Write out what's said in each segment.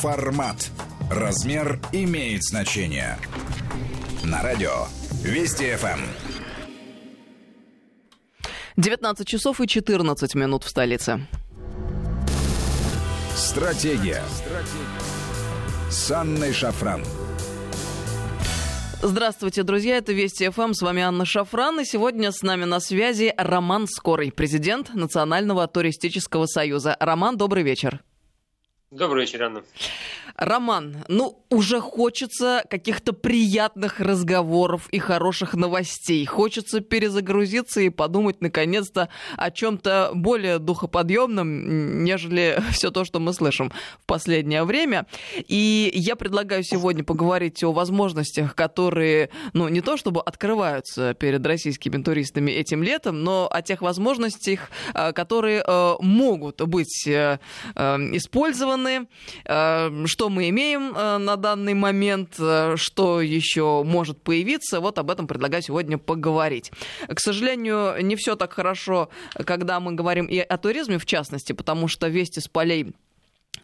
Формат. Размер имеет значение. На радио Вести ФМ. 19 часов и 14 минут в столице. Стратегия. Стратегия. С Анной Шафран. Здравствуйте, друзья, это Вести ФМ, с вами Анна Шафран, и сегодня с нами на связи Роман Скорый, президент Национального туристического союза. Роман, добрый вечер. Добрый вечер, Анна. Роман, ну, уже хочется каких-то приятных разговоров и хороших новостей. Хочется перезагрузиться и подумать, наконец-то, о чем-то более духоподъемном, нежели все то, что мы слышим в последнее время. И я предлагаю сегодня поговорить о возможностях, которые, ну, не то чтобы открываются перед российскими туристами этим летом, но о тех возможностях, э, которые э, могут быть э, использованы, что мы имеем э, на данный момент, э, что еще может появиться, вот об этом предлагаю сегодня поговорить. К сожалению, не все так хорошо, когда мы говорим и о туризме в частности, потому что вести с полей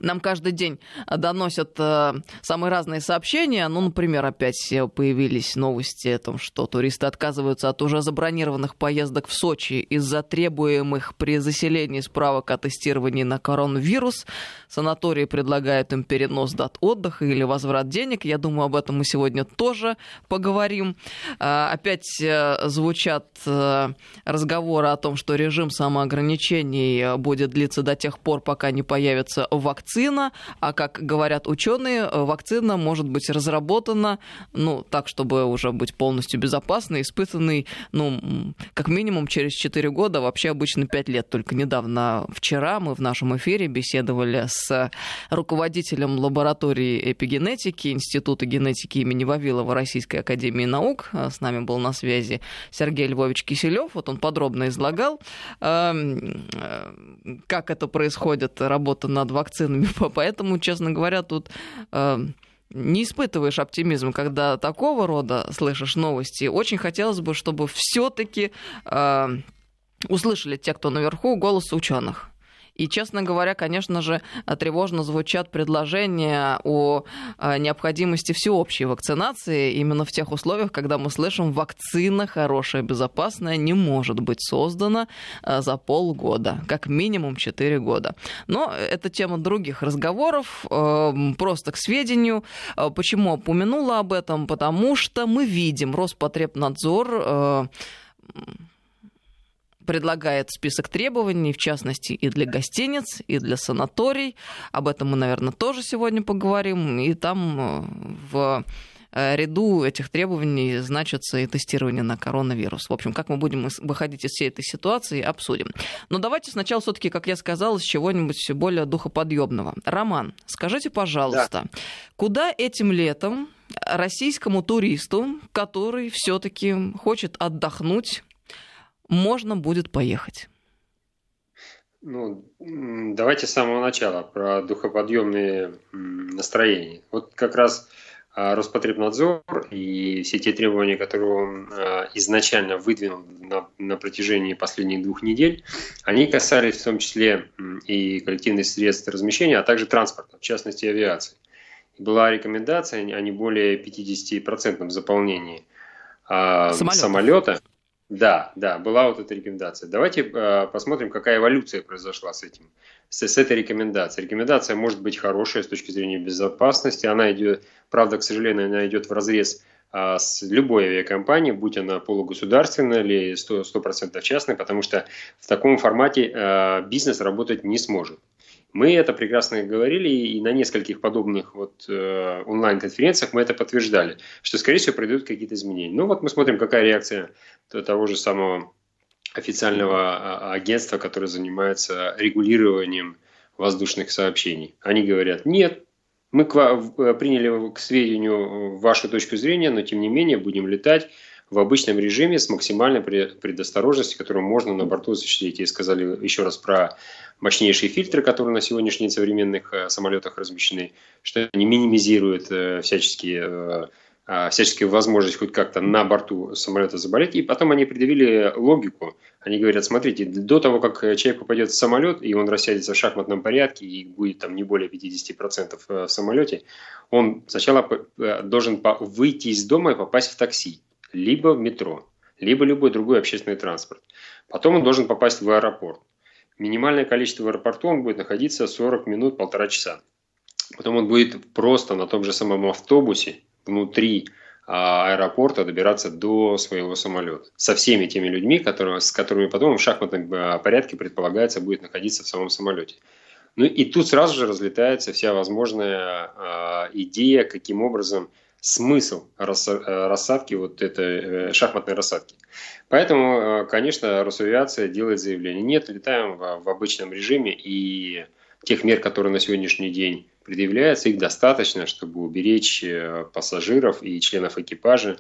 нам каждый день доносят э, самые разные сообщения. Ну, например, опять появились новости о том, что туристы отказываются от уже забронированных поездок в Сочи из-за требуемых при заселении справок о тестировании на коронавирус. Санатории предлагают им перенос дат отдыха или возврат денег. Я думаю, об этом мы сегодня тоже поговорим. Э, опять э, звучат э, разговоры о том, что режим самоограничений э, будет длиться до тех пор, пока не появится вакцина вакцина, а как говорят ученые, э, вакцина может быть разработана, ну, так, чтобы уже быть полностью безопасной, испытанной, ну, как минимум через 4 года, вообще обычно 5 лет. Только недавно, вчера мы в нашем эфире беседовали с руководителем лаборатории эпигенетики Института генетики имени Вавилова Российской Академии Наук. С нами был на связи Сергей Львович Киселев. Вот он подробно излагал, эм, э, как это происходит, работа над вакциной странами. Поэтому, честно говоря, тут э, не испытываешь оптимизм, когда такого рода слышишь новости. Очень хотелось бы, чтобы все-таки э, услышали те, кто наверху, голос ученых. И, честно говоря, конечно же, тревожно звучат предложения о необходимости всеобщей вакцинации именно в тех условиях, когда мы слышим, вакцина хорошая, безопасная не может быть создана а, за полгода, как минимум 4 года. Но это тема других разговоров, а, просто к сведению. Почему упомянула об этом? Потому что мы видим Роспотребнадзор предлагает список требований, в частности, и для гостиниц, и для санаторий. Об этом мы, наверное, тоже сегодня поговорим. И там э, в э, ряду этих требований значится и тестирование на коронавирус. В общем, как мы будем выходить из всей этой ситуации, обсудим. Но давайте сначала все-таки, как я сказала, с чего-нибудь более духоподъемного. Роман, скажите, пожалуйста, да. куда этим летом российскому туристу, который все-таки хочет отдохнуть можно будет поехать? Ну, давайте с самого начала про духоподъемные настроения. Вот как раз а, Роспотребнадзор и все те требования, которые он а, изначально выдвинул на, на протяжении последних двух недель, они касались в том числе и коллективных средств размещения, а также транспорта, в частности авиации. Была рекомендация о не более 50% заполнении а, самолета да, да, была вот эта рекомендация. Давайте э, посмотрим, какая эволюция произошла с этим, с, с этой рекомендацией. Рекомендация может быть хорошая с точки зрения безопасности. Она идет, правда, к сожалению, она идет в разрез э, с любой авиакомпанией, будь она полугосударственная или 100%, 100% частная, потому что в таком формате э, бизнес работать не сможет. Мы это прекрасно говорили, и на нескольких подобных вот, э, онлайн-конференциях мы это подтверждали, что, скорее всего, пройдут какие-то изменения. Ну вот мы смотрим, какая реакция того же самого официального а, агентства, которое занимается регулированием воздушных сообщений. Они говорят, нет, мы приняли к сведению вашу точку зрения, но тем не менее будем летать в обычном режиме с максимальной предосторожностью, которую можно на борту осуществить. И сказали еще раз про мощнейшие фильтры, которые на сегодняшних современных э, самолетах размещены, что они минимизируют э, всяческие а, всяческие возможности хоть как-то на борту самолета заболеть. И потом они предъявили логику. Они говорят, смотрите, до того, как человек попадет в самолет, и он рассядется в шахматном порядке, и будет там не более 50% э, в самолете, он сначала э, должен выйти из дома и попасть в такси, либо в метро, либо любой другой общественный транспорт. Потом он должен попасть в аэропорт. Минимальное количество в аэропорту он будет находиться 40 минут, полтора часа. Потом он будет просто на том же самом автобусе внутри а, аэропорта добираться до своего самолета. Со всеми теми людьми, которые, с которыми потом в шахматном а, порядке предполагается будет находиться в самом самолете. Ну и тут сразу же разлетается вся возможная э, идея, каким образом смысл рассадки вот этой э, шахматной рассадки. Поэтому, э, конечно, Росавиация делает заявление. Нет, летаем в, обычном режиме и тех мер, которые на сегодняшний день предъявляются, их достаточно, чтобы уберечь э, пассажиров и членов экипажа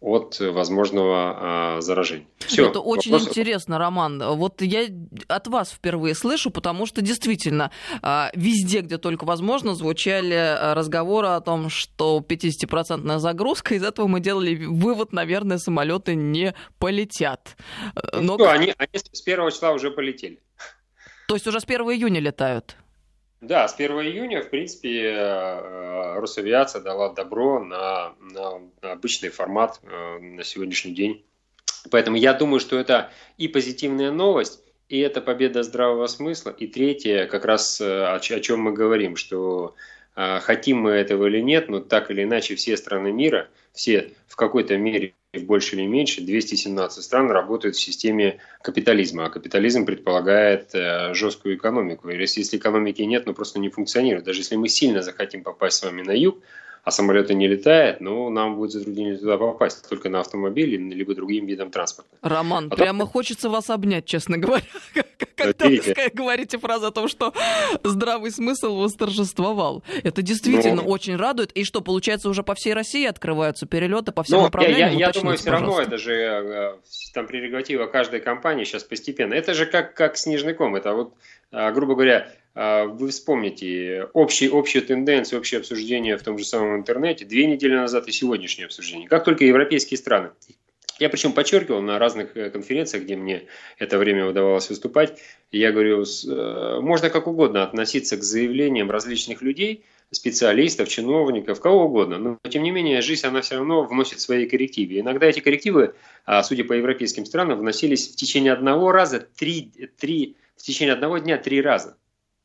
от возможного а, заражения. Все, Это очень вопрос... интересно, Роман. Вот я от вас впервые слышу, потому что действительно а, везде, где только возможно, звучали а, разговоры о том, что 50% загрузка, из этого мы делали вывод, наверное, самолеты не полетят. Ну, Но... Что, они, они с первого числа уже полетели. То есть уже с 1 июня летают? Да, с 1 июня, в принципе, э, Росавиация дала добро на, на обычный формат э, на сегодняшний день. Поэтому я думаю, что это и позитивная новость, и это победа здравого смысла. И третье, как раз э, о, о чем мы говорим, что хотим мы этого или нет, но так или иначе все страны мира, все в какой-то мере в больше или меньше, 217 стран работают в системе капитализма. А капитализм предполагает э, жесткую экономику. И если экономики нет, ну просто не функционирует. Даже если мы сильно захотим попасть с вами на юг, а самолеты не летают, ну, нам будет затруднение туда попасть, только на автомобиле, либо другим видом транспорта. Роман, а прямо хочется вас обнять, честно говоря, когда вы говорите фразу о том, что здравый смысл восторжествовал. Это действительно ну, очень радует. И что, получается, уже по всей России открываются перелеты по всем ну, направлениям? Я, думаю, все равно это же э, там прерогатива каждой компании сейчас постепенно. Это же как, как снежный ком. Это вот, э, грубо говоря, вы вспомните общие, общие тенденции, общее обсуждение в том же самом интернете две недели назад и сегодняшнее обсуждение. Как только европейские страны. Я причем подчеркивал на разных э, конференциях, где мне это время удавалось выступать, я говорю, э, можно как угодно относиться к заявлениям различных людей, специалистов, чиновников, кого угодно. Но, тем не менее, жизнь, она все равно вносит свои коррективы. Иногда эти коррективы, а, судя по европейским странам, вносились в течение одного раза, три, три, в течение одного дня три раза.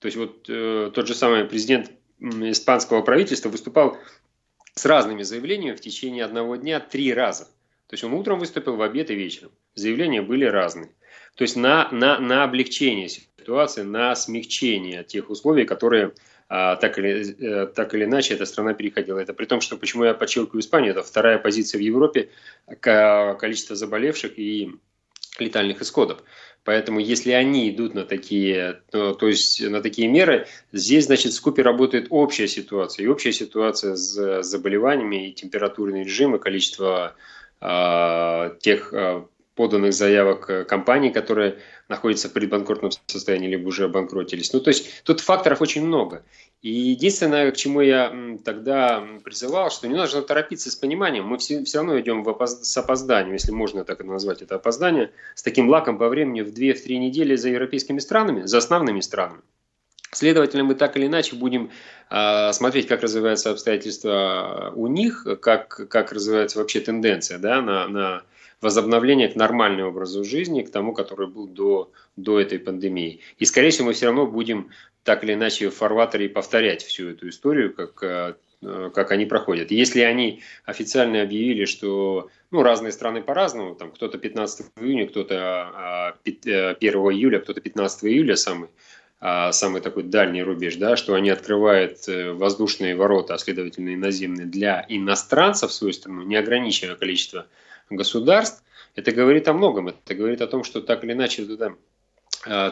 То есть вот э, тот же самый президент испанского правительства выступал с разными заявлениями в течение одного дня три раза. То есть он утром выступил, в обед и вечером. Заявления были разные. То есть на, на, на облегчение ситуации, на смягчение тех условий, которые а, так, или, э, так или иначе эта страна переходила. Это при том, что почему я подчеркиваю Испанию, это вторая позиция в Европе, количество заболевших и летальных исходов. Поэтому если они идут на такие, то, то есть на такие меры, здесь, значит, в скупе работает общая ситуация. И общая ситуация с заболеваниями и температурный режим, и количество э, тех э, поданных заявок компаний, которые находятся в предбанкротном состоянии, либо уже обанкротились. Ну, то есть тут факторов очень много. И единственное, к чему я тогда призывал, что не нужно торопиться с пониманием. Мы все, все равно идем в опоз... с опозданием, если можно так назвать это опоздание, с таким лаком по времени в 2-3 недели за европейскими странами, за основными странами. Следовательно, мы так или иначе будем э, смотреть, как развиваются обстоятельства у них, как, как развивается вообще тенденция да, на, на возобновление к нормальному образу жизни, к тому, который был до, до этой пандемии. И, скорее всего, мы все равно будем так или иначе в фарватере повторять всю эту историю, как, э, как они проходят. Если они официально объявили, что ну, разные страны по-разному, там кто-то 15 июня, кто-то 1 а, э, июля, кто-то 15 июля самый, самый такой дальний рубеж, да, что они открывают э, воздушные ворота, а следовательно и наземные, для иностранцев в свою страну, неограниченное количество государств, это говорит о многом. Это говорит о том, что так или иначе туда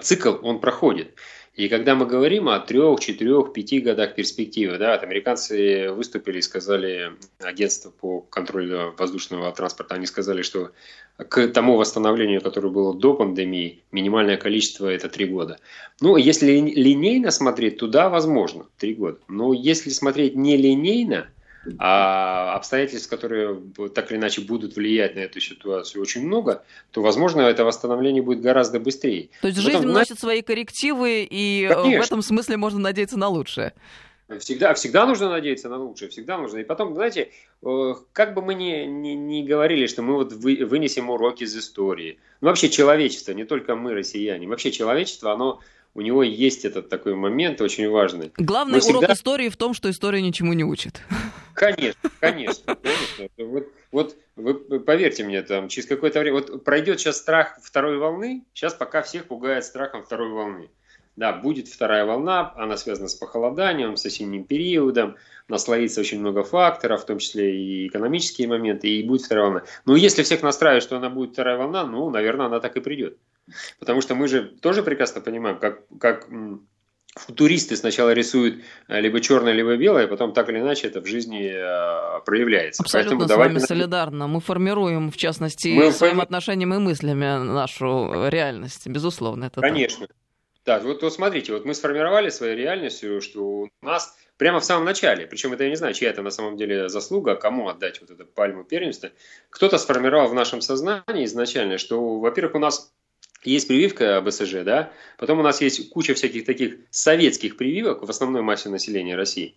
цикл, он проходит. И когда мы говорим о трех, четырех, пяти годах перспективы, да, американцы выступили и сказали, агентство по контролю воздушного транспорта, они сказали, что к тому восстановлению, которое было до пандемии, минимальное количество это три года. Ну, если линейно смотреть, туда возможно три года. Но если смотреть нелинейно, а обстоятельств, которые так или иначе будут влиять на эту ситуацию, очень много, то, возможно, это восстановление будет гораздо быстрее. То есть жизнь вносит свои коррективы, и э, Конечно. в этом смысле можно надеяться на лучшее. Всегда, всегда нужно надеяться на лучшее, всегда нужно. И потом, знаете, э, как бы мы ни, ни, ни говорили, что мы вот вы, вынесем уроки из истории, ну вообще человечество, не только мы, россияне, вообще человечество, оно у него есть этот такой момент очень важный. Главный Мы урок всегда... истории в том, что история ничему не учит. Конечно, конечно, конечно. Вот, вот вы поверьте мне, там через какое-то время, вот пройдет сейчас страх второй волны, сейчас пока всех пугает страхом второй волны. Да, будет вторая волна, она связана с похолоданием, с осенним периодом, наслоится очень много факторов, в том числе и экономические моменты, и будет вторая волна. Но если всех настраивать, что она будет вторая волна, ну, наверное, она так и придет. Потому что мы же тоже прекрасно понимаем, как, как футуристы сначала рисуют э, либо черное, либо белое, потом так или иначе это в жизни э, проявляется. Абсолютно Поэтому с давайте... вами солидарно. Мы формируем, в частности, мы своим форми... отношением и мыслями нашу реальность. Безусловно, это Конечно. Так. Да, вот, вот смотрите, вот мы сформировали своей реальностью, что у нас прямо в самом начале, причем это я не знаю, чья это на самом деле заслуга, кому отдать вот эту пальму первенства, кто-то сформировал в нашем сознании изначально, что, во-первых, у нас есть прививка БСЖ, да, потом у нас есть куча всяких таких советских прививок в основной массе населения России.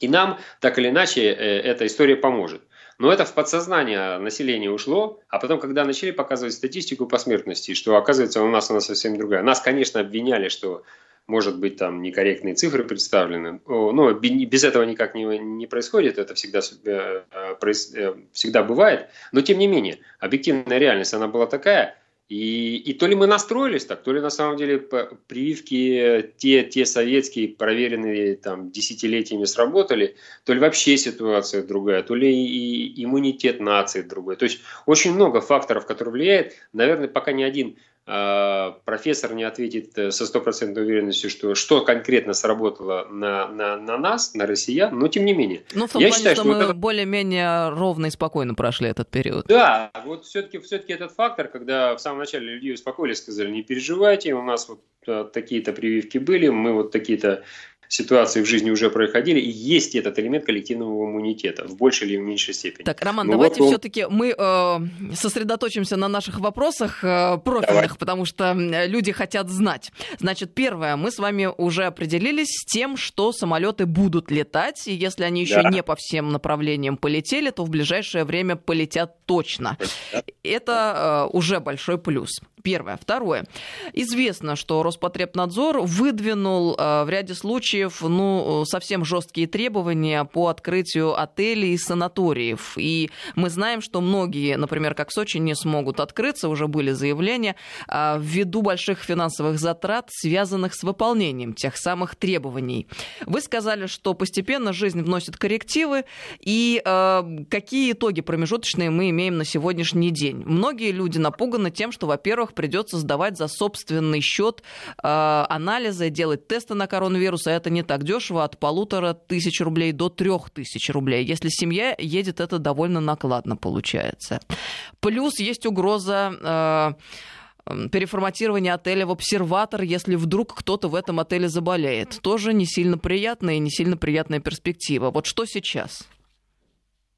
И нам, так или иначе, э, эта история поможет. Но это в подсознание населения ушло, а потом, когда начали показывать статистику по смертности, что оказывается у нас она совсем другая. Нас, конечно, обвиняли, что может быть там некорректные цифры представлены, но без этого никак не, не происходит, это всегда, э, э, всегда бывает, но тем не менее, объективная реальность, она была такая, и, и то ли мы настроились так, то ли на самом деле прививки те, те советские, проверенные там десятилетиями сработали, то ли вообще ситуация другая, то ли и иммунитет нации другой. То есть очень много факторов, которые влияют. Наверное, пока ни один профессор не ответит э, со стопроцентной уверенностью, что, что конкретно сработало на, на, на нас, на россиян, но тем не менее. Ну, в том я плане, считаю, что, что мы это... более-менее ровно и спокойно прошли этот период. Да, вот все-таки все этот фактор, когда в самом начале людей успокоили, сказали, не переживайте, у нас вот э, такие-то прививки были, мы вот такие-то ситуации в жизни уже проходили, и есть этот элемент коллективного иммунитета в большей или в меньшей степени. Так, Роман, ну давайте вот он... все-таки мы э, сосредоточимся на наших вопросах э, профильных, Давай. потому что люди хотят знать. Значит, первое, мы с вами уже определились с тем, что самолеты будут летать, и если они еще да. не по всем направлениям полетели, то в ближайшее время полетят точно. Да. Это э, уже большой плюс. Первое. Второе. Известно, что Роспотребнадзор выдвинул э, в ряде случаев ну, совсем жесткие требования по открытию отелей и санаториев. И мы знаем, что многие, например, как Сочи, не смогут открыться, уже были заявления, э, ввиду больших финансовых затрат, связанных с выполнением тех самых требований. Вы сказали, что постепенно жизнь вносит коррективы, и э, какие итоги промежуточные мы имеем на сегодняшний день? Многие люди напуганы тем, что, во-первых, придется сдавать за собственный счет э, анализы, делать тесты на коронавирус, а это не так дешево, от полутора тысяч рублей до трех тысяч рублей. Если семья едет, это довольно накладно получается. Плюс есть угроза э, переформатирования отеля в обсерватор, если вдруг кто-то в этом отеле заболеет. Тоже не сильно приятная и не сильно приятная перспектива. Вот что сейчас?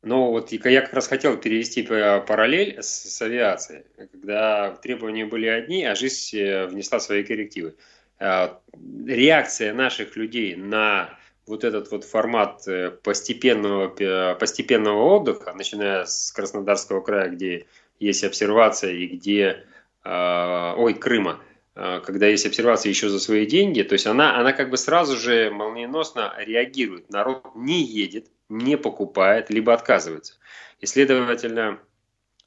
Но вот я как раз хотел перевести параллель с, с авиацией, когда требования были одни, а жизнь э, внесла свои коррективы. А, реакция наших людей на вот этот вот формат э, постепенного, постепенного отдыха, начиная с Краснодарского края, где есть обсервация и где, ой, Крыма, когда есть обсервация еще за свои деньги, то есть она, она как бы сразу же молниеносно реагирует. Народ не едет, не покупает, либо отказывается. И, следовательно,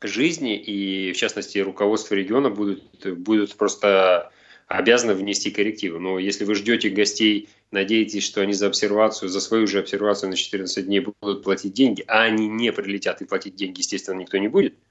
жизни и, в частности, руководство региона будут, будут просто обязаны внести коррективы. Но если вы ждете гостей, надеетесь, что они за обсервацию, за свою же обсервацию на 14 дней будут платить деньги, а они не прилетят и платить деньги, естественно, никто не будет –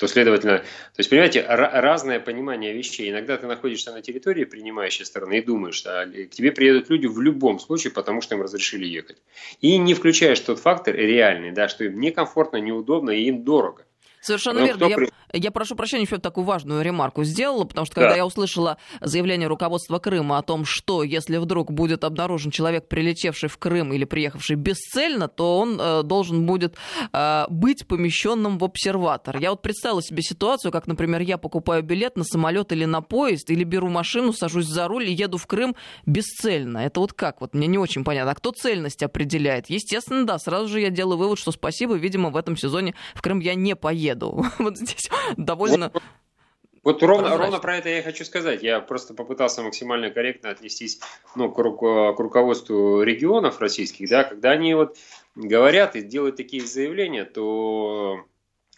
то, следовательно, то есть, понимаете, разное понимание вещей. Иногда ты находишься на территории принимающей стороны и думаешь, а к тебе приедут люди в любом случае, потому что им разрешили ехать. И не включаешь тот фактор реальный, да, что им некомфортно, неудобно и им дорого. Совершенно верно. Я, я прошу прощения, еще такую важную ремарку сделала, потому что когда да. я услышала заявление руководства Крыма о том, что если вдруг будет обнаружен человек, прилетевший в Крым или приехавший бесцельно, то он э, должен будет э, быть помещенным в обсерватор. Я вот представила себе ситуацию, как, например, я покупаю билет на самолет или на поезд, или беру машину, сажусь за руль и еду в Крым бесцельно. Это вот как? Вот мне не очень понятно. А кто цельность определяет? Естественно, да, сразу же я делаю вывод, что спасибо, видимо, в этом сезоне в Крым я не поеду еду. Вот здесь довольно... Вот, вот ровно, ровно про это я и хочу сказать. Я просто попытался максимально корректно отнестись ну, к, ру- к руководству регионов российских. Да, когда они вот говорят и делают такие заявления, то,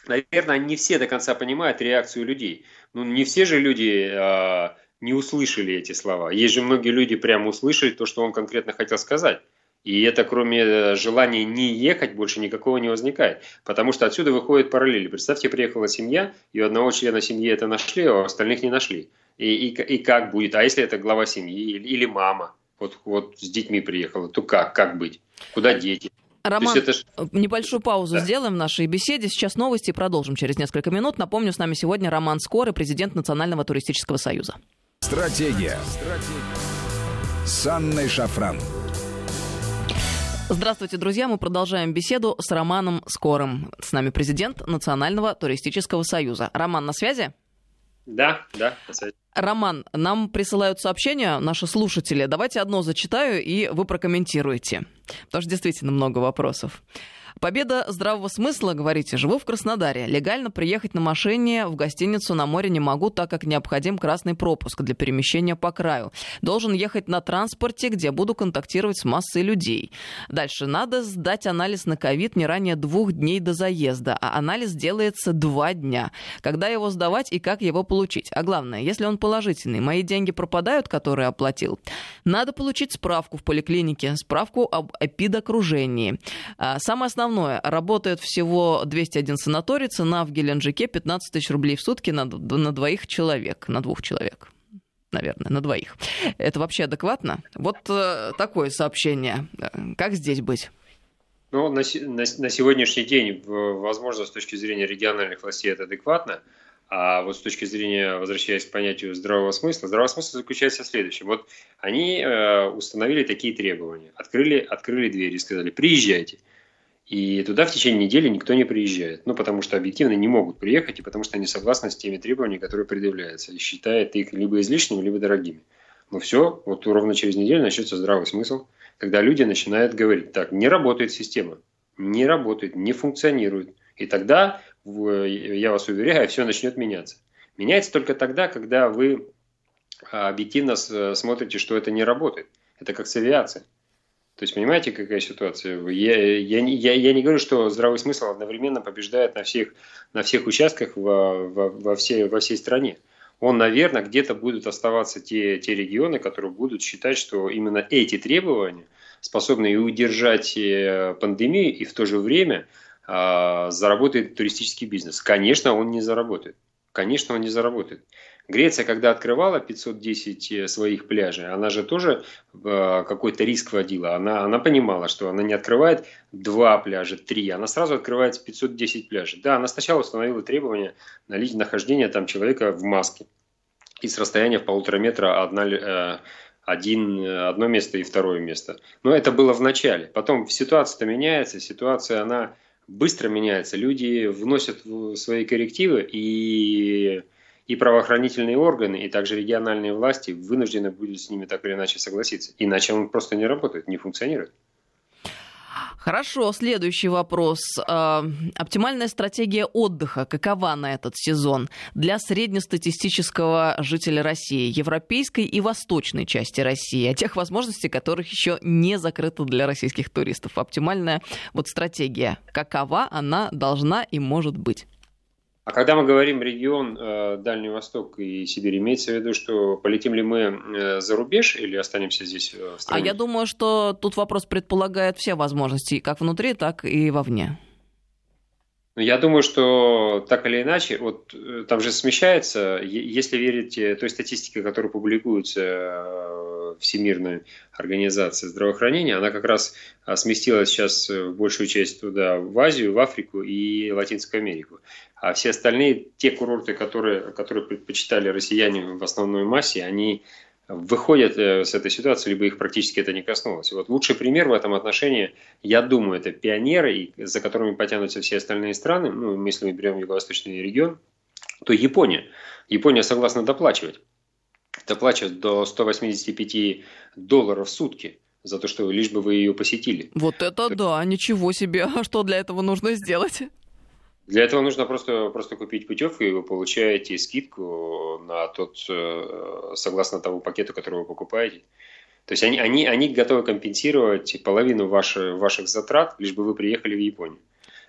наверное, не все до конца понимают реакцию людей. Ну, не все же люди а, не услышали эти слова. Есть же многие люди прямо услышали то, что он конкретно хотел сказать. И это кроме э, желания не ехать больше никакого не возникает. Потому что отсюда выходит параллели. Представьте, приехала семья, и у одного члена семьи это нашли, а у остальных не нашли. И, и, и как будет? А если это глава семьи или, или мама? Вот, вот с детьми приехала, то как? Как быть? Куда дети? Роман, это... небольшую паузу да. сделаем в нашей беседе. Сейчас новости и продолжим через несколько минут. Напомню, с нами сегодня Роман Скорый, президент Национального туристического союза. Стратегия. Стратегия. С Анной Шафран. Здравствуйте, друзья. Мы продолжаем беседу с Романом Скорым. С нами президент Национального туристического союза. Роман, на связи? Да, да, на связи. Роман, нам присылают сообщения наши слушатели. Давайте одно зачитаю, и вы прокомментируете. Потому что действительно много вопросов. Победа здравого смысла, говорите, живу в Краснодаре. Легально приехать на машине в гостиницу на море не могу, так как необходим красный пропуск для перемещения по краю. Должен ехать на транспорте, где буду контактировать с массой людей. Дальше. Надо сдать анализ на ковид не ранее двух дней до заезда, а анализ делается два дня. Когда его сдавать и как его получить? А главное, если он положительный, мои деньги пропадают, которые оплатил? Надо получить справку в поликлинике, справку об эпидокружении. А, самое основное основное. Работает всего 201 санаторий, цена в Геленджике 15 тысяч рублей в сутки на, на двоих человек, на двух человек наверное, на двоих. Это вообще адекватно? Вот э, такое сообщение. Как здесь быть? Ну, на, на, на сегодняшний день, возможно, с точки зрения региональных властей это адекватно. А вот с точки зрения, возвращаясь к понятию здравого смысла, здравый смысл заключается в следующем. Вот они э, установили такие требования, открыли, открыли двери и сказали, приезжайте. И туда в течение недели никто не приезжает. Ну, потому что объективно не могут приехать, и потому что они согласны с теми требованиями, которые предъявляются, и считают их либо излишними, либо дорогими. Но все, вот ровно через неделю начнется здравый смысл, когда люди начинают говорить, так, не работает система, не работает, не функционирует. И тогда, я вас уверяю, все начнет меняться. Меняется только тогда, когда вы объективно смотрите, что это не работает. Это как с авиацией. То есть, понимаете, какая ситуация? Я, я, я, я не говорю, что здравый смысл одновременно побеждает на всех, на всех участках во, во, во, всей, во всей стране. Он, наверное, где-то будут оставаться те, те регионы, которые будут считать, что именно эти требования способны и удержать э, пандемию, и в то же время а, заработает туристический бизнес. Конечно, он не заработает. Конечно, он не заработает. Греция, когда открывала 510 э, своих пляжей, она же тоже э, какой-то риск вводила. Она, она понимала, что она не открывает два пляжа, три, она сразу открывает 510 пляжей. Да, она сначала установила требования на нахождения там человека в маске и с расстояния в полутора метра одна, э, один, одно место и второе место. Но это было в начале. Потом ситуация-то меняется, ситуация она быстро меняется. Люди вносят свои коррективы и и правоохранительные органы, и также региональные власти вынуждены будут с ними так или иначе согласиться. Иначе он просто не работает, не функционирует. Хорошо, следующий вопрос. Э, оптимальная стратегия отдыха какова на этот сезон для среднестатистического жителя России, европейской и восточной части России, о тех возможностей, которых еще не закрыты для российских туристов? Оптимальная вот стратегия, какова она должна и может быть? А когда мы говорим регион э, Дальний Восток и Сибирь, имеется в виду, что полетим ли мы э, за рубеж или останемся здесь э, в стране? А я думаю, что тут вопрос предполагает все возможности, как внутри, так и вовне. Ну, я думаю, что так или иначе, вот там же смещается, если верить той статистике, которая публикуется Всемирной организации здравоохранения, она как раз сместилась сейчас в большую часть туда, в Азию, в Африку и Латинскую Америку. А все остальные, те курорты, которые, которые предпочитали россияне в основной массе, они выходят э, с этой ситуации, либо их практически это не коснулось. И вот лучший пример в этом отношении, я думаю, это пионеры, за которыми потянутся все остальные страны, ну, если мы берем юго-восточный регион, то Япония. Япония согласна доплачивать. Доплачивать до 185 долларов в сутки за то, что лишь бы вы ее посетили. Вот это да, ничего себе. А что для этого нужно сделать? Для этого нужно просто, просто купить путевку, и вы получаете скидку на тот, э, согласно тому пакету, который вы покупаете. То есть они, они, они готовы компенсировать половину ваших, ваших затрат, лишь бы вы приехали в Японию.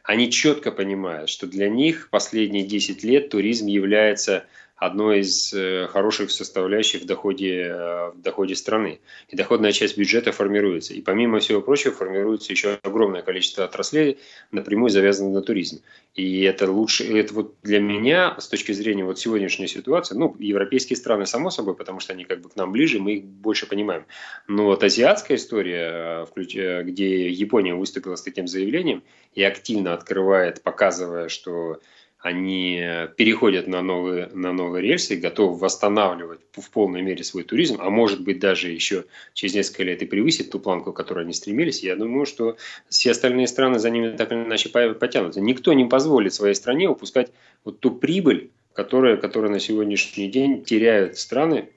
Они четко понимают, что для них последние 10 лет туризм является одной из э, хороших составляющих в доходе, э, в доходе страны. И доходная часть бюджета формируется. И помимо всего прочего формируется еще огромное количество отраслей, напрямую завязанных на туризм. И это лучше, это вот для меня, с точки зрения вот сегодняшней ситуации, ну, европейские страны, само собой, потому что они как бы к нам ближе, мы их больше понимаем. Но вот азиатская история, э, где Япония выступила с таким заявлением и активно открывает, показывая, что они переходят на новые, на новые рельсы, готовы восстанавливать в полной мере свой туризм, а может быть даже еще через несколько лет и превысить ту планку, к которой они стремились, я думаю, что все остальные страны за ними так или иначе потянутся. Никто не позволит своей стране упускать вот ту прибыль, которая, которая на сегодняшний день теряют страны,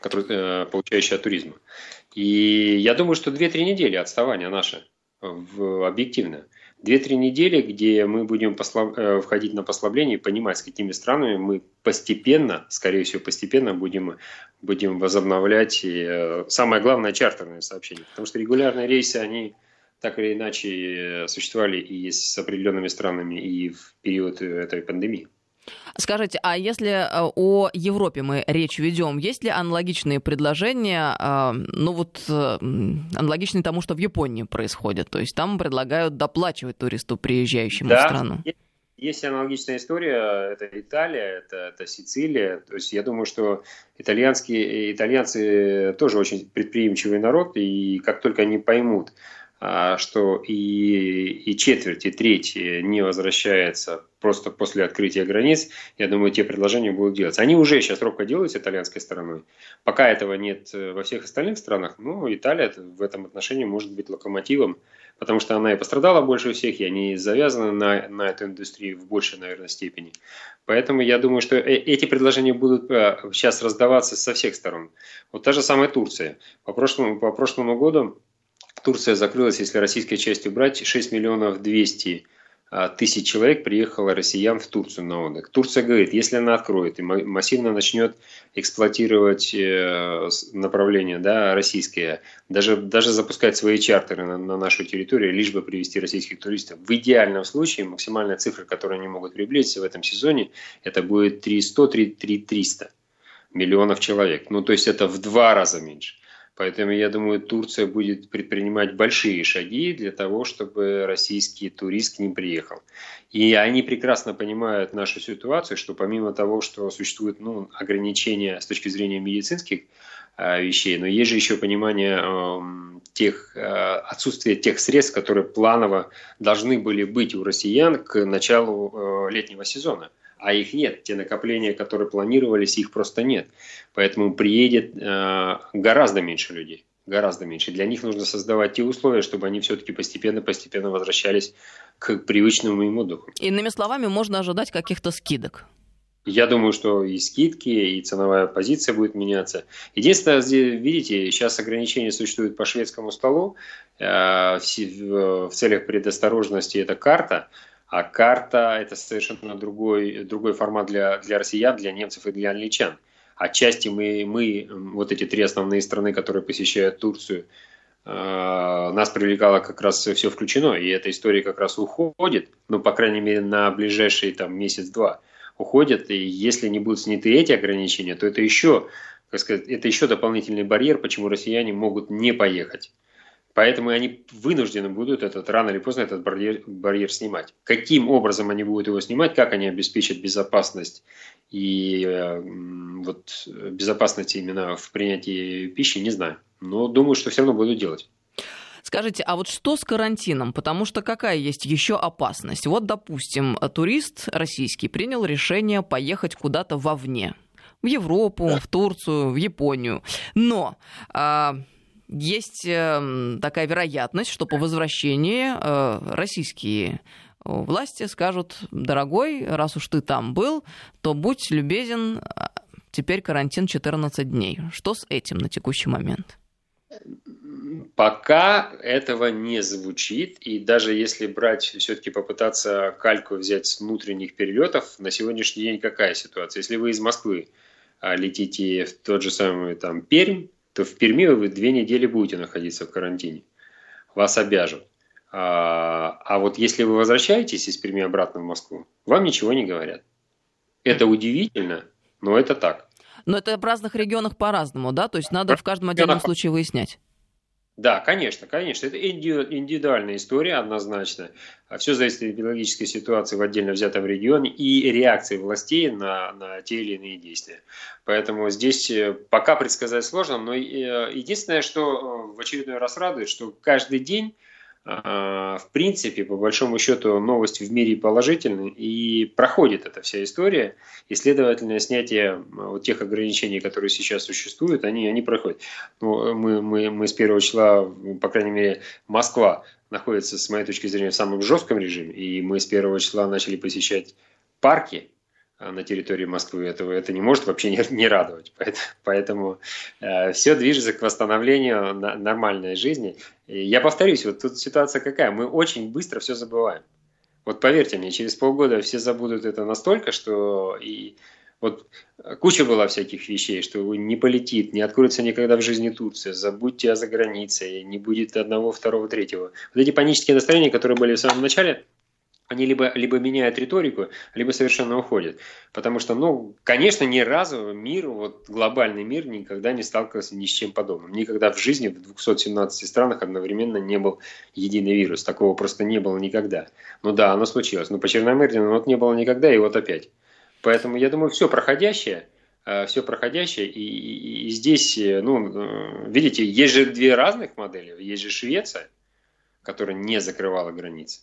которые, э, получающие от туризма. И я думаю, что 2-3 недели отставания наше в, объективно – Две-три недели, где мы будем послаб... Э, входить на послабление и понимать, с какими странами мы постепенно, скорее всего, постепенно будем, будем возобновлять, и, э, самое главное, чартерные сообщения. Потому что регулярные рейсы, они так или иначе э, существовали и с определенными странами, и в период этой пандемии. Скажите, а если э, о Европе мы речь ведем, есть ли аналогичные предложения, э, ну вот э, аналогичные тому, что в Японии происходит? То есть там предлагают доплачивать туристу, приезжающему да, в страну? Есть аналогичная история, это Италия, это, это Сицилия. То есть я думаю, что итальянские, итальянцы тоже очень предприимчивый народ, и как только они поймут, что и, и четверть, и треть не возвращается просто после открытия границ, я думаю, те предложения будут делаться. Они уже сейчас робко делают с итальянской стороной. Пока этого нет э, во всех остальных странах, но Италия в этом отношении может быть локомотивом, потому что она и пострадала больше всех, и они завязаны на, на эту индустрию в большей, наверное, степени. Поэтому я думаю, что э, эти предложения будут сейчас раздаваться со всех сторон. Вот та же самая Турция. По прошлому, по прошлому году Турция закрылась, если российской частью брать, 6 миллионов 200 а, тысяч человек приехало россиян в Турцию на отдых. Турция говорит, если она откроет и массивно начнет эксплуатировать э, направление да, российское, даже, даже запускать свои чартеры на, на нашу территорию, лишь бы привести российских туристов, в идеальном случае максимальная цифра, которую они могут приблизиться в этом сезоне, это будет 300-300 миллионов человек. Ну, то есть это в два раза меньше. Поэтому я думаю, Турция будет предпринимать большие шаги для того, чтобы российский турист к ним приехал. И они прекрасно понимают нашу ситуацию, что помимо того, что существуют ну, ограничения с точки зрения медицинских э, вещей, но есть же еще понимание э, тех, э, отсутствия тех средств, которые планово должны были быть у россиян к началу э, летнего сезона а их нет. Те накопления, которые планировались, их просто нет. Поэтому приедет э, гораздо меньше людей. Гораздо меньше. Для них нужно создавать те условия, чтобы они все-таки постепенно-постепенно возвращались к привычному им отдыху. Иными словами, можно ожидать каких-то скидок. Я думаю, что и скидки, и ценовая позиция будет меняться. Единственное, видите, сейчас ограничения существуют по шведскому столу. Э, в целях предосторожности это карта. А карта – это совершенно другой, другой формат для, для россиян, для немцев и для англичан. Отчасти мы, мы, вот эти три основные страны, которые посещают Турцию, э, нас привлекало как раз все включено, и эта история как раз уходит, ну, по крайней мере, на ближайший там месяц-два уходит, и если не будут сняты эти ограничения, то это еще, как сказать, это еще дополнительный барьер, почему россияне могут не поехать Поэтому они вынуждены будут этот, рано или поздно этот барьер, барьер снимать. Каким образом они будут его снимать, как они обеспечат безопасность и э, вот безопасность именно в принятии пищи, не знаю. Но думаю, что все равно будут делать. Скажите, а вот что с карантином? Потому что какая есть еще опасность? Вот, допустим, турист российский принял решение поехать куда-то вовне. В Европу, да. в Турцию, в Японию. Но... А есть эм, такая вероятность, что по возвращении э, российские власти скажут, дорогой, раз уж ты там был, то будь любезен, э, теперь карантин 14 дней. Что с этим на текущий момент? Пока этого не звучит, и даже если брать, все-таки попытаться кальку взять с внутренних перелетов, на сегодняшний день какая ситуация? Если вы из Москвы а, летите в тот же самый там Пермь, то в Перми вы две недели будете находиться в карантине. Вас обяжут. А, а вот если вы возвращаетесь из Перми обратно в Москву, вам ничего не говорят. Это удивительно, но это так. Но это в разных регионах по-разному, да? То есть надо в каждом отдельном случае выяснять. Да, конечно, конечно. Это индивидуальная история однозначно. Все зависит от эпидемиологической ситуации в отдельно взятом регионе и реакции властей на, на те или иные действия. Поэтому здесь э, пока предсказать сложно, но э, единственное, что э, в очередной раз радует, что каждый день в принципе, по большому счету, новость в мире положительная, и проходит эта вся история, и, следовательно, снятие вот тех ограничений, которые сейчас существуют, они, они проходят. Ну, мы, мы, мы с первого числа, по крайней мере, Москва находится, с моей точки зрения, в самом жестком режиме, и мы с первого числа начали посещать парки, а, на территории Москвы. Этого это не может вообще не, не радовать. Поэтому, поэтому э, все движется к восстановлению на, нормальной жизни. И я повторюсь, вот тут ситуация какая? Мы очень быстро все забываем. Вот поверьте мне, через полгода все забудут это настолько, что и вот куча была всяких вещей, что не полетит, не откроется никогда в жизни Турция, забудьте о загранице, не будет одного, второго, третьего. Вот эти панические настроения, которые были в самом начале, они либо, либо меняют риторику, либо совершенно уходят. Потому что, ну, конечно, ни разу мир, вот глобальный мир никогда не сталкивался ни с чем подобным. Никогда в жизни в 217 странах одновременно не был единый вирус. Такого просто не было никогда. Ну да, оно случилось. Но по Черномырдину ну, вот не было никогда, и вот опять. Поэтому я думаю, все проходящее, э, все проходящее. И, и, и здесь, э, ну, э, видите, есть же две разных модели. Есть же Швеция, которая не закрывала границы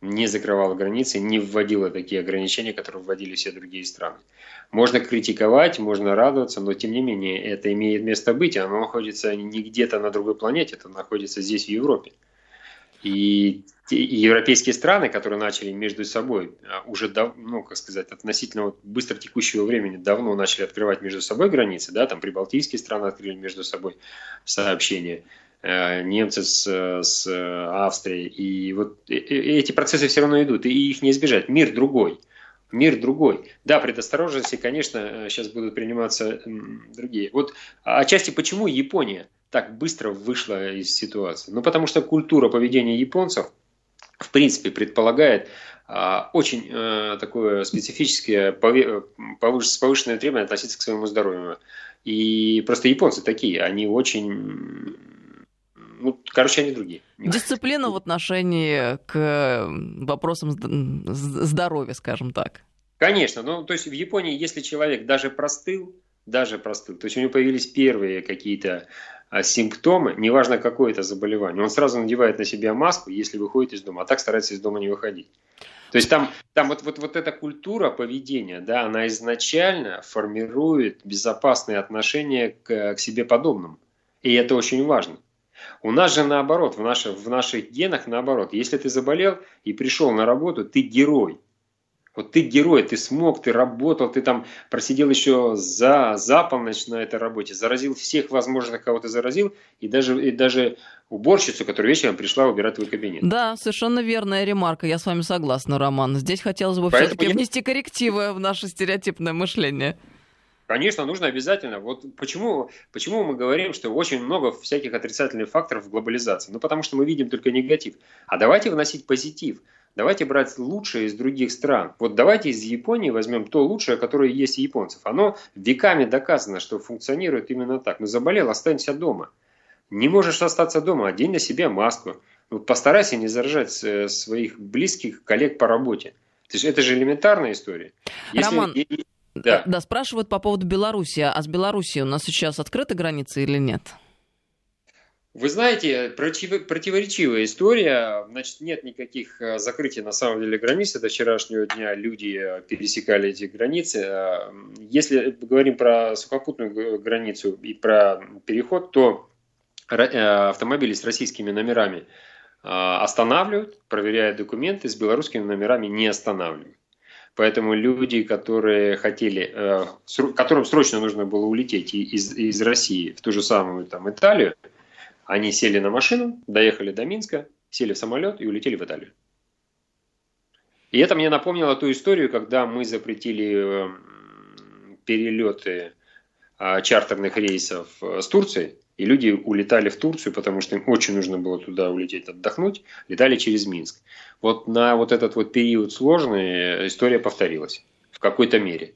не закрывала границы, не вводила такие ограничения, которые вводили все другие страны. Можно критиковать, можно радоваться, но тем не менее это имеет место быть, оно находится не где-то на другой планете, это находится здесь, в Европе. И, европейские страны, которые начали между собой а, уже, дав, ну, как сказать, относительно вот быстро текущего времени давно начали открывать между собой границы, да, там прибалтийские страны открыли между собой сообщения, немцы с, с Австрией. И вот эти процессы все равно идут, и их не избежать. Мир другой. Мир другой. Да, предосторожности, конечно, сейчас э, будут приниматься другие. Вот отчасти почему Япония так быстро вышла из ситуации? Ну, потому что культура поведения японцев, в принципе, предполагает а, очень э, такое специфическое, пове- повыш- повышенное требование относиться к своему здоровью. И просто японцы такие, они очень ну, короче, они другие. Дисциплина в отношении к вопросам здоровья, скажем так. Конечно, ну, то есть в Японии, если человек даже простыл, даже простыл, то есть у него появились первые какие-то а, симптомы, неважно какое это заболевание, он сразу надевает на себя маску, если выходит из дома, а так старается из дома не выходить. То есть там, там вот, вот, вот эта культура поведения, да, она изначально формирует безопасные отношения к, к себе подобным. И это очень важно. У нас же наоборот, в, наших, в наших генах наоборот. Если ты заболел и пришел на работу, ты герой. Вот ты герой, ты смог, ты работал, ты там просидел еще за, за полночь на этой работе, заразил всех возможных, кого ты заразил, и даже, и даже уборщицу, которая вечером пришла убирать твой кабинет. Да, совершенно верная ремарка, я с вами согласна, Роман. Здесь хотелось бы все-таки я... внести коррективы в наше стереотипное мышление. Конечно, нужно обязательно. Вот почему, почему мы говорим, что очень много всяких отрицательных факторов в глобализации? Ну, потому что мы видим только негатив. А давайте вносить позитив. Давайте брать лучшее из других стран. Вот давайте из Японии возьмем то лучшее, которое есть у японцев. Оно веками доказано, что функционирует именно так. Ну, заболел, останься дома. Не можешь остаться дома, одень на себе маску. Ну, постарайся не заражать своих близких коллег по работе. То есть это же элементарная история. Если... Роман, да. да, спрашивают по поводу Беларуси. А с Белоруссией у нас сейчас открыты границы или нет? Вы знаете, против, противоречивая история. Значит, нет никаких э, закрытий на самом деле границ. До вчерашнего дня люди э, пересекали эти границы. Э, если говорим про сухопутную границу и про переход, то автомобили с российскими номерами останавливают, проверяют документы, с белорусскими номерами не останавливают. Поэтому люди, которые хотели, которым срочно нужно было улететь из, из России в ту же самую там, Италию, они сели на машину, доехали до Минска, сели в самолет и улетели в Италию. И это мне напомнило ту историю, когда мы запретили эм, перелеты а, чартерных рейсов э, с Турцией, и люди улетали в Турцию, потому что им очень нужно было туда улететь отдохнуть, летали через Минск. Вот на вот этот вот период сложный история повторилась в какой-то мере.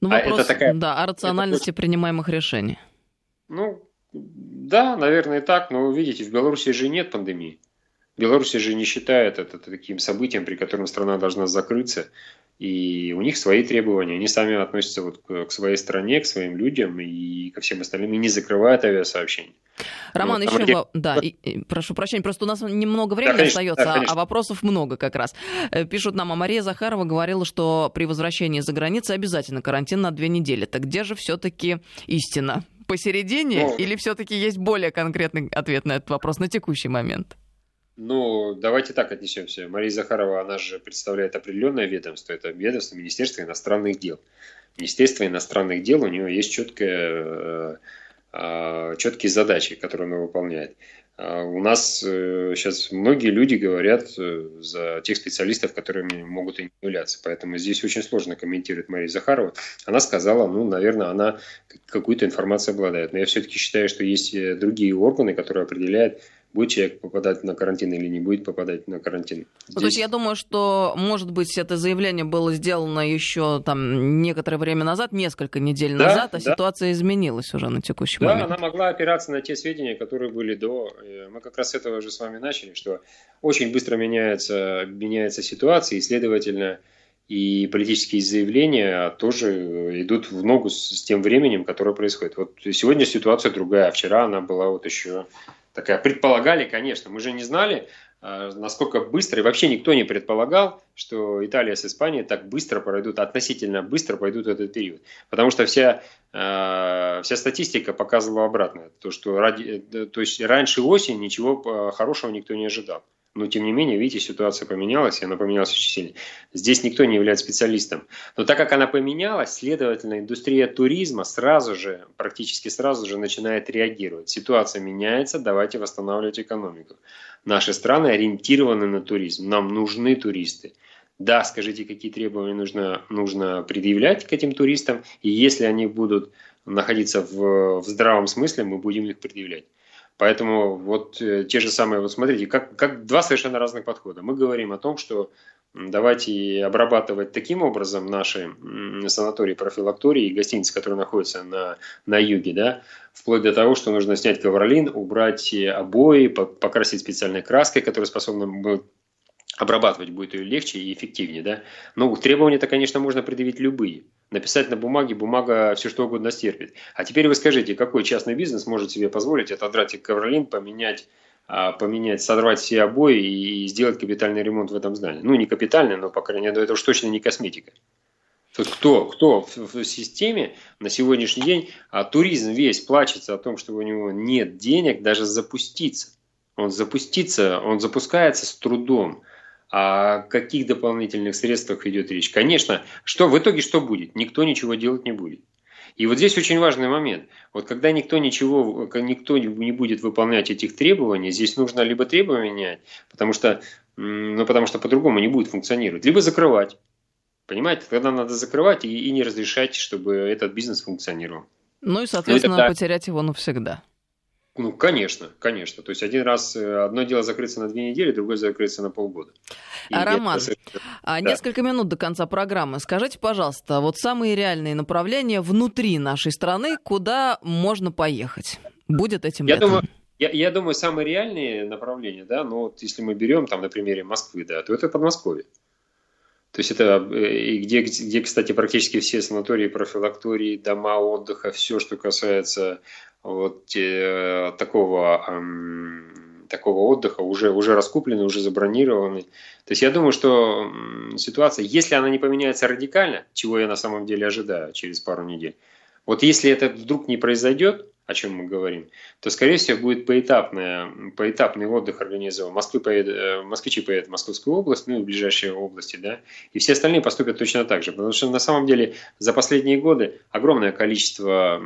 Ну, вопрос, а это такая, да, о рациональности это... принимаемых решений. Ну, да, наверное, так, но видите, в Беларуси же нет пандемии. Беларусь же не считает это таким событием, при котором страна должна закрыться. И у них свои требования. Они сами относятся вот к, своей стране, к своим людям и ко всем остальным, и не закрывают авиасообщение. Роман, вот, еще, где... да, и, и, прошу прощения, просто у нас немного времени да, конечно, остается, да, а, а вопросов много как раз. Э, пишут нам, а Мария Захарова говорила, что при возвращении за границей обязательно карантин на две недели. Так где же все-таки истина? посередине, ну, или все-таки есть более конкретный ответ на этот вопрос на текущий момент? Ну, давайте так отнесемся. Мария Захарова, она же представляет определенное ведомство. Это ведомство Министерства иностранных дел. Министерство иностранных дел, у него есть четкая, э, э, четкие задачи, которые оно выполняет. А у нас сейчас э, многие люди говорят за тех специалистов, которыми могут и являться. Поэтому здесь очень сложно комментировать Мария Захарова. Она сказала, ну, наверное, она какую-то информацию обладает. Но я все-таки считаю, что есть другие органы, которые определяют, будет человек попадать на карантин или не будет попадать на карантин. Здесь... Ну, то есть я думаю, что, может быть, это заявление было сделано еще там некоторое время назад, несколько недель да, назад, а да. ситуация изменилась уже на текущий да, момент. Да, она могла опираться на те сведения, которые были до. Мы как раз с этого же с вами начали, что очень быстро меняется, меняется ситуация, и, следовательно, и политические заявления тоже идут в ногу с тем временем, которое происходит. Вот сегодня ситуация другая, вчера она была вот еще такая. Предполагали, конечно, мы же не знали, а, насколько быстро, и вообще никто не предполагал, что Италия с Испанией так быстро пройдут, относительно быстро пройдут этот период. Потому что вся, а, вся статистика показывала обратное. То, что ради, э, то есть раньше осени ничего а, хорошего никто не ожидал. Но, тем не менее, видите, ситуация поменялась, и она поменялась очень сильно. Здесь никто не является специалистом. Но так как она поменялась, следовательно, индустрия туризма сразу же, практически сразу же начинает реагировать. Ситуация меняется, давайте восстанавливать экономику. Наши страны ориентированы на туризм, нам нужны туристы. Да, скажите, какие требования нужно, нужно предъявлять к этим туристам, и если они будут находиться в, в здравом смысле, мы будем их предъявлять. Поэтому вот э, те же самые, вот смотрите, как, как два совершенно разных подхода. Мы говорим о том, что давайте обрабатывать таким образом наши санатории, профилактории и гостиницы, которые находятся на, на юге, да, вплоть до того, что нужно снять ковролин, убрать обои, покрасить специальной краской, которая способна обрабатывать будет ее легче и эффективнее. Да? Но требования-то, конечно, можно предъявить любые написать на бумаге, бумага все что угодно стерпит. А теперь вы скажите, какой частный бизнес может себе позволить отодрать ковролин, поменять а, поменять, сорвать все обои и сделать капитальный ремонт в этом здании. Ну, не капитальный, но, по крайней мере, это уж точно не косметика. Тут кто, кто в, в системе на сегодняшний день, а туризм весь плачется о том, что у него нет денег даже запуститься. Он запустится, он запускается с трудом. О каких дополнительных средствах идет речь? Конечно, что в итоге что будет? Никто ничего делать не будет. И вот здесь очень важный момент. Вот когда никто ничего, никто не будет выполнять этих требований, здесь нужно либо требования менять, потому что, ну, потому что по-другому не будет функционировать, либо закрывать. Понимаете, тогда надо закрывать и, и не разрешать, чтобы этот бизнес функционировал. Ну и, соответственно, ну, тогда... потерять его навсегда. Ну, конечно, конечно. То есть один раз, э, одно дело закрыться на две недели, другое закрыться на полгода. И Роман, это... а да. несколько минут до конца программы. Скажите, пожалуйста, вот самые реальные направления внутри нашей страны, куда можно поехать? будет этим я летом? Думаю, я, я думаю, самые реальные направления, да, ну вот если мы берем там на примере Москвы, да, то это Подмосковье. То есть это э, где, где, кстати, практически все санатории, профилактории, дома отдыха, все, что касается вот э, такого, э, такого отдыха, уже, уже раскуплены, уже забронированы. То есть я думаю, что ситуация, если она не поменяется радикально, чего я на самом деле ожидаю через пару недель, вот если это вдруг не произойдет, о чем мы говорим, то, скорее всего, будет поэтапная, поэтапный отдых организован. Москвы поедет, э, москвичи поедут в Московскую область, ну и в ближайшие области, да, и все остальные поступят точно так же. Потому что на самом деле за последние годы огромное количество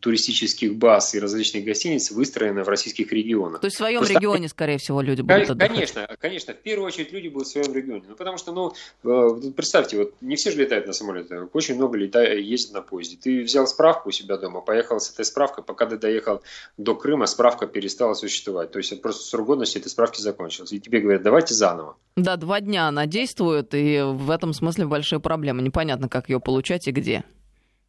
туристических баз и различных гостиниц выстроено в российских регионах. То есть в своем Просто... регионе, скорее всего, люди будут отдыхать? Конечно, конечно, в первую очередь люди будут в своем регионе. Ну, потому что, ну, э, представьте, вот не все же летают на самолете, очень много летают, ездят на поезде. Ты взял справку у себя дома, поехал с этой справкой, справка, пока ты доехал до Крыма, справка перестала существовать. То есть просто срок годности этой справки закончился. И тебе говорят, давайте заново. Да, два дня она действует, и в этом смысле большие проблемы. Непонятно, как ее получать и где.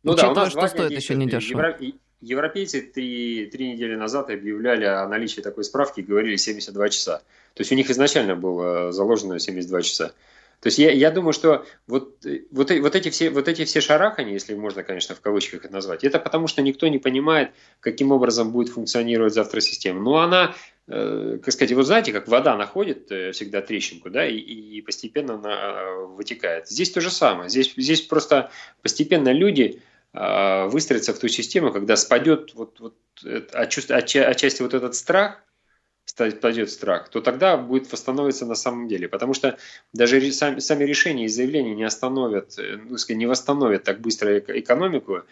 Ну Учитывая, да, у нас что стоит еще не дешево. Европейцы три, три недели назад объявляли о наличии такой справки и говорили 72 часа. То есть у них изначально было заложено 72 часа. То есть я, я думаю, что вот, вот, вот, эти все, вот эти все шарахания, если можно, конечно, в кавычках это назвать, это потому что никто не понимает, каким образом будет функционировать завтра система. Но она, э, как сказать, вот знаете, как вода находит э, всегда трещинку, да, и, и постепенно она э, вытекает. Здесь то же самое. Здесь, здесь просто постепенно люди э, выстроятся в ту систему, когда спадет вот, вот, отчасти вот этот страх, пойдет страх, то тогда будет восстановиться на самом деле. Потому что даже сами, решения и заявления не остановят, э, ну, не восстановят так быстро экономику,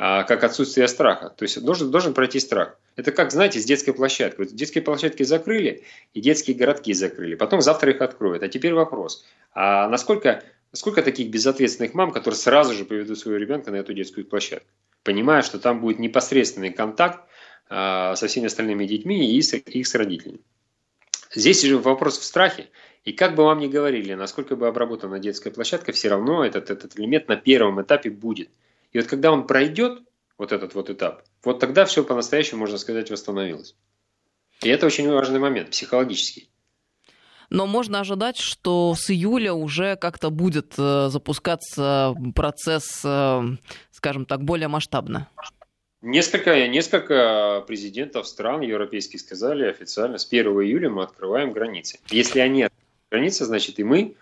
а, как отсутствие страха. То есть должен, должен пройти страх. Это как, знаете, с детской площадкой. Вот детские площадки закрыли, и детские городки закрыли. Потом завтра их откроют. А теперь вопрос. А насколько, сколько таких безответственных мам, которые сразу же поведут своего ребенка на эту детскую площадку? Понимая, что там будет непосредственный контакт со всеми остальными детьми и с, их с родителями. Здесь же вопрос в страхе. И как бы вам ни говорили, насколько бы обработана детская площадка, все равно этот, этот элемент на первом этапе будет. И вот когда он пройдет, вот этот вот этап, вот тогда все по-настоящему, можно сказать, восстановилось. И это очень важный момент, психологический. Но можно ожидать, что с июля уже как-то будет э, запускаться процесс, э, скажем так, более масштабно. Несколько, несколько президентов стран европейских сказали официально, с 1 июля мы открываем границы. Если они открывают границы, значит и мы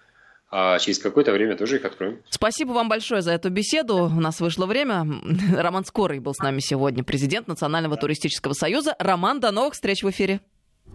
а через какое-то время тоже их откроем. Спасибо вам большое за эту беседу. У нас вышло время. Роман Скорый был с нами сегодня, президент Национального туристического союза. Роман, до новых встреч в эфире.